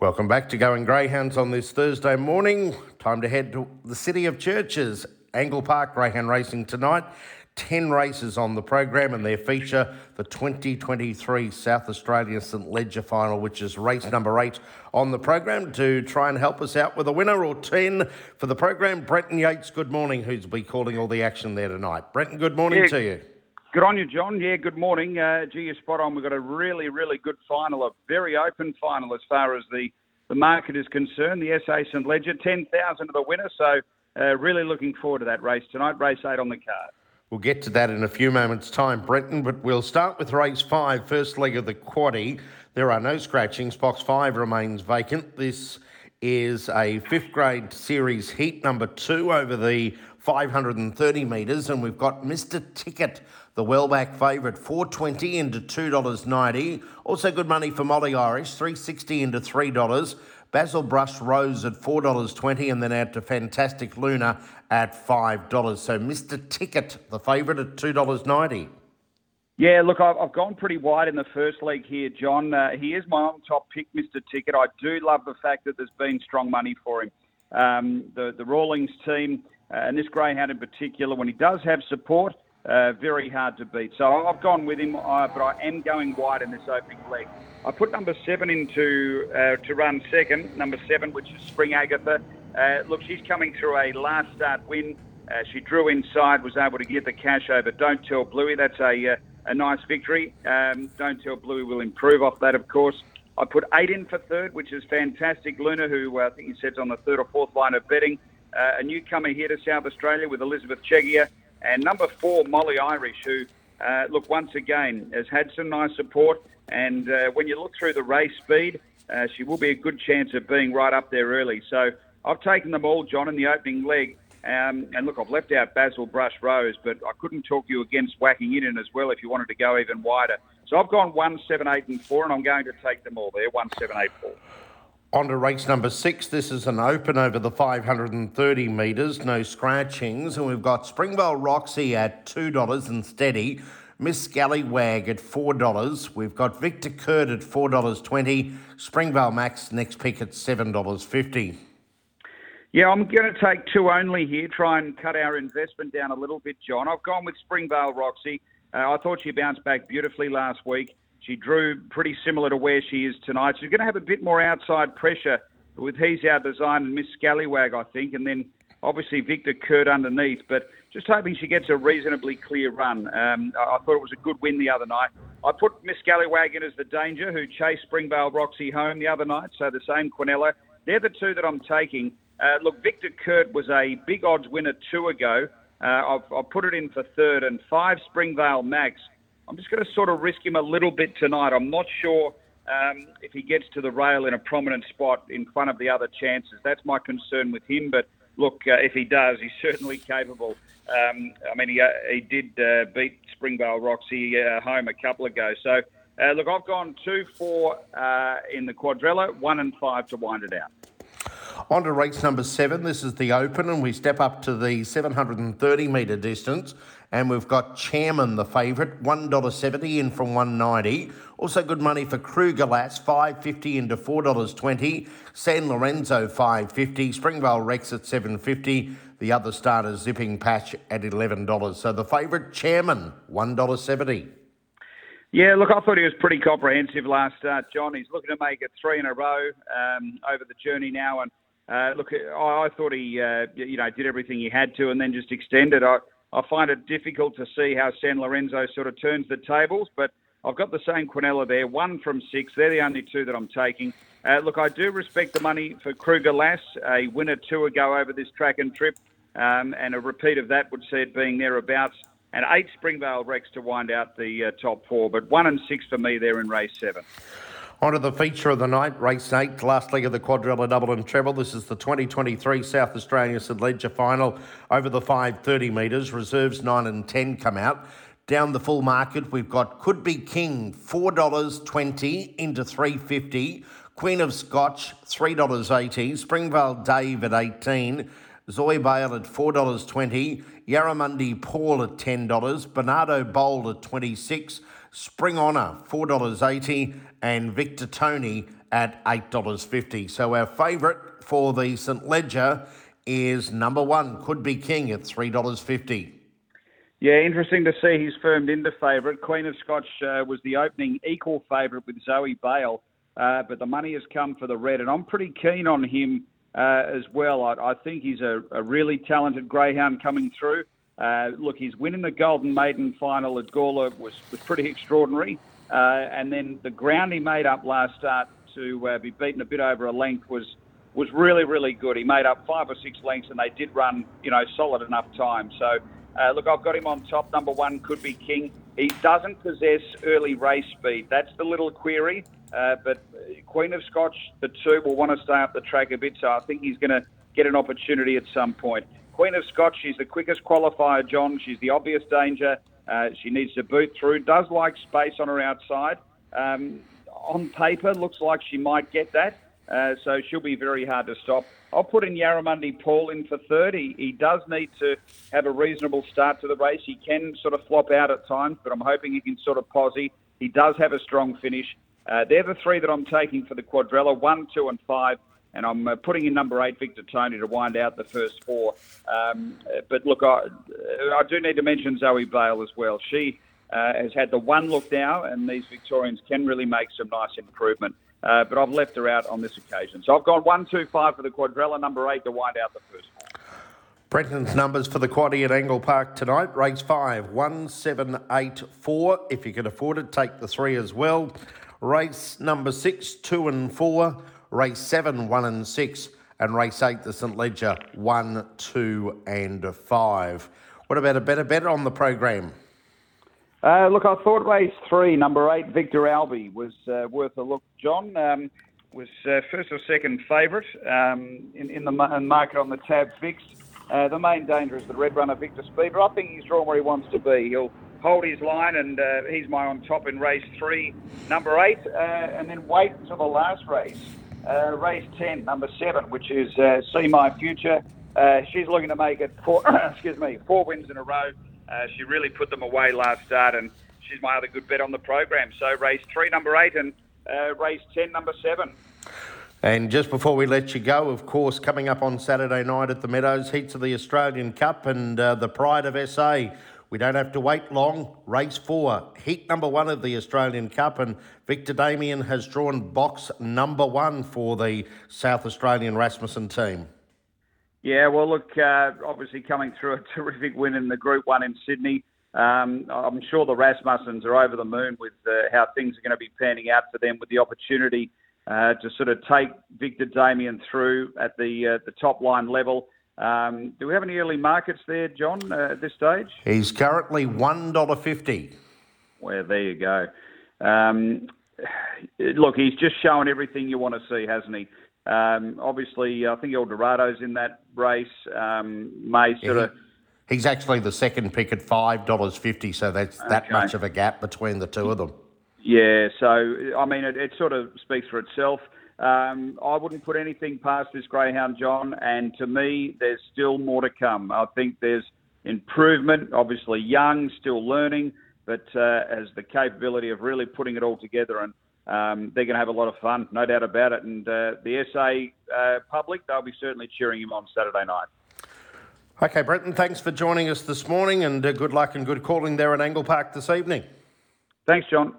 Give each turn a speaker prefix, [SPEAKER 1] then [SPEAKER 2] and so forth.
[SPEAKER 1] Welcome back to Going Greyhounds on this Thursday morning. Time to head to the City of Churches, Angle Park Greyhound Racing tonight. 10 races on the program and their feature the 2023 South Australia St Leger final, which is race number eight on the program. To try and help us out with a winner or 10 for the program, Brenton Yates, good morning, who's be calling all the action there tonight. Brenton, good morning
[SPEAKER 2] Yeah.
[SPEAKER 1] to you.
[SPEAKER 2] Good on you, John. Yeah, good morning. Uh, gee, you're spot on. We've got a really, really good final, a very open final as far as the, the market is concerned. The SA St Leger, 10,000 to the winner. So, uh, really looking forward to that race tonight. Race eight on the card.
[SPEAKER 1] We'll get to that in a few moments' time, Brenton, but we'll start with race five, first leg of the quaddy. There are no scratchings. Box five remains vacant. This is a fifth grade series heat number two over the 530 metres, and we've got Mr. Ticket, the well-back favourite, 420 into $2.90. Also good money for Molly Irish, 360 into $3. Basil Brush Rose at $4.20 and then out to Fantastic Luna at $5. So Mr. Ticket, the favourite at $2.90.
[SPEAKER 2] Yeah, look, I've, gone pretty wide in the first leg here, John. Uh, he is my on-top pick, Mr. Ticket. I do love the fact that there's been strong money for him. Um, the, the Rawlings team, uh, and this greyhound in particular, when he does have support, uh, very hard to beat. So I've gone with him, uh, but I am going wide in this opening leg. I put number seven into uh, to run second, number seven, which is Spring Agatha. Uh, look, she's coming through a last start win. Uh, she drew inside, was able to get the cash over. Don't tell Bluey. That's a uh, a nice victory. Um, don't tell Bluey will improve off that, of course. I put eight in for third, which is fantastic. Luna, who uh, I think he says on the third or fourth line of betting, uh, a newcomer here to South Australia with Elizabeth Chegia, and number four Molly Irish, who uh, look once again has had some nice support. And uh, when you look through the race speed, uh, she will be a good chance of being right up there early. So I've taken them all, John, in the opening leg. Um, and look, I've left out Basil Brush Rose, but I couldn't talk you against whacking in as well if you wanted to go even wider. So I've gone one, seven, eight, and four, and I'm going to take them all there. One, seven, eight, four.
[SPEAKER 1] On to race number six. This is an open over the 530 metres, no scratchings. And we've got Springvale Roxy at $2 and steady. Miss Scallywag at $4. We've got Victor Kurt at $4.20. Springvale Max next pick at $7.50.
[SPEAKER 2] Yeah, I'm going to take two only here, try and cut our investment down a little bit, John. I've gone with Springvale Roxy. Uh, I thought she bounced back beautifully last week. She drew pretty similar to where she is tonight. She's going to have a bit more outside pressure with He's Our Design and Miss Scallywag, I think, and then obviously Victor Kurt underneath. But just hoping she gets a reasonably clear run. Um, I thought it was a good win the other night. I put Miss Scallywag in as the danger who chased Springvale Roxy home the other night, so the same Quinella. They're the two that I'm taking. Uh, look, Victor Kurt was a big odds winner two ago. Uh, I've, I've put it in for third and five Springvale Max. I'm just going to sort of risk him a little bit tonight. I'm not sure um, if he gets to the rail in a prominent spot in front of the other chances. That's my concern with him. But look, uh, if he does, he's certainly capable. Um, I mean, he, uh, he did uh, beat Springvale Roxy uh, home a couple ago. So, look, I've gone two, four in the quadrella, one and five to wind it out.
[SPEAKER 1] On to race number seven. This is the open, and we step up to the 730 metre distance. And we've got Chairman, the favourite, $1.70 in from 190 Also good money for Kruger Lass, 550 into $4.20 San Lorenzo, 550 Springvale Rex at 750 The other starters, Zipping Patch at $11. So the favourite, Chairman, $1.70.
[SPEAKER 2] Yeah, look, I thought he was pretty comprehensive last start, John. He's looking to make it three in a row um, over the journey now, and uh, look, I, I thought he, uh, you know, did everything he had to, and then just extended. I, I find it difficult to see how San Lorenzo sort of turns the tables, but I've got the same Quinella there, one from six. They're the only two that I'm taking. Uh, look, I do respect the money for Kruger Lass, a winner two ago over this track and trip, um, and a repeat of that would see it being thereabouts. And eight Springvale Rex to wind out the uh, top four, but one and six for me there in race seven.
[SPEAKER 1] On to the feature of the night, race eight, last leg of the quadrella double and treble. This is the 2023 South Australia St Leger final over the 530 metres. Reserves 9 and 10 come out. Down the full market, we've got Could Be King, $4.20 into 350 Queen of Scotch, $3.80. Springvale Dave at 18 Zoe Bale at $4.20, Yarramundi Paul at $10, Bernardo Bold at 26 Spring Honour $4.80, and Victor Tony at $8.50. So our favourite for the St Leger is number one, Could Be King at $3.50.
[SPEAKER 2] Yeah, interesting to see he's firmed into favourite. Queen of Scotch uh, was the opening equal favourite with Zoe Bale, uh, but the money has come for the red, and I'm pretty keen on him uh, as well. I, I, think he's a, a, really talented greyhound coming through. Uh, look, his win in the Golden Maiden final at Gawler was, was pretty extraordinary, uh, and then the ground he made up last start to uh, be beaten a bit over a length was was really, really good. He made up five or six lengths, and they did run, you know, solid enough time. So uh, look, I've got him on top. Number one could be King. He doesn't possess early race speed. That's the little query. Uh, but Queen of Scotch, the two, will want to stay up the track a bit, so I think he's going to get an opportunity at some point. Queen of Scotch, she's the quickest qualifier, John. She's the obvious danger. Uh, she needs to boot through. Does like space on her outside. Um, on paper, looks like she might get that. Uh, so she'll be very hard to stop. I'll put in Yarramundi Paul in for 30. He, does need to have a reasonable start to the race. He can sort of flop out at times, but I'm hoping he can sort of posse. He does have a strong finish. Uh, they're the three that I'm taking for the quadrella one, two, and five. And I'm uh, putting in number eight, Victor Tony, to wind out the first four. Um, but look, I, I do need to mention Zoe Bale as well. She uh, has had the one look now, and these Victorians can really make some nice improvement. Uh, but I've left her out on this occasion. So I've gone one, two, five for the quadrella, number eight to wind out the first four.
[SPEAKER 1] Brenton's numbers for the quaddy at Angle Park tonight. Race five, one, seven, eight, four. If you can afford it, take the three as well. Race number six, two and four. Race seven, one and six. And race eight, the St Leger, one, two, and five. What about a better bet on the program?
[SPEAKER 2] Uh, look, I thought race three, number eight, Victor Albi, was uh, worth a look. John um, was uh, first or second favourite um, in, in, the market on the tab fixed. Uh, the main danger is the red runner, Victor Speed, but I think he's drawn where he wants to be. He'll hold his line, and uh, he's my on top in race three, number eight, uh, and then wait until the last race, race 10, number seven, which is See My Future. she's looking to make it four, excuse me, four wins in a row. Uh, she really put them away last start, and she's my other good bet on the program. So race three, number eight, and uh, race ten, number seven.
[SPEAKER 1] And just before we let you go, of course, coming up on Saturday night at the Meadows, heats of the Australian Cup and uh, the Pride of SA. We don't have to wait long. Race four, heat number one of the Australian Cup, and Victor Damien has drawn box number one for the South Australian Rasmussen team.
[SPEAKER 2] Yeah, well, look, uh, obviously coming through a terrific win in the Group 1 in Sydney. Um, I'm sure the Rasmussens are over the moon with uh, how things are going to be panning out for them with the opportunity uh, to sort of take Victor Damien through at the uh, the top line level. Um, do we have any early markets there, John, uh, at this stage?
[SPEAKER 1] He's currently $1.50.
[SPEAKER 2] Well, there you go. Um, look, he's just showing everything you want to see, hasn't he? Um, obviously, I think El Dorado's in that race. Um, May sort yeah, of.
[SPEAKER 1] He's actually the second pick at five dollars fifty, so that's that okay. much of a gap between the two of them.
[SPEAKER 2] Yeah, so I mean, it, it sort of speaks for itself. Um, I wouldn't put anything past this greyhound, John. And to me, there's still more to come. I think there's improvement. Obviously, young, still learning, but uh, has the capability of really putting it all together and um, they're going to have a lot of fun, no doubt about it. And uh, the SA uh, public, they'll be certainly cheering him on Saturday night.
[SPEAKER 1] Okay, Brenton, thanks for joining us this morning and uh, good luck and good calling there at Angle Park this evening.
[SPEAKER 2] Thanks, John.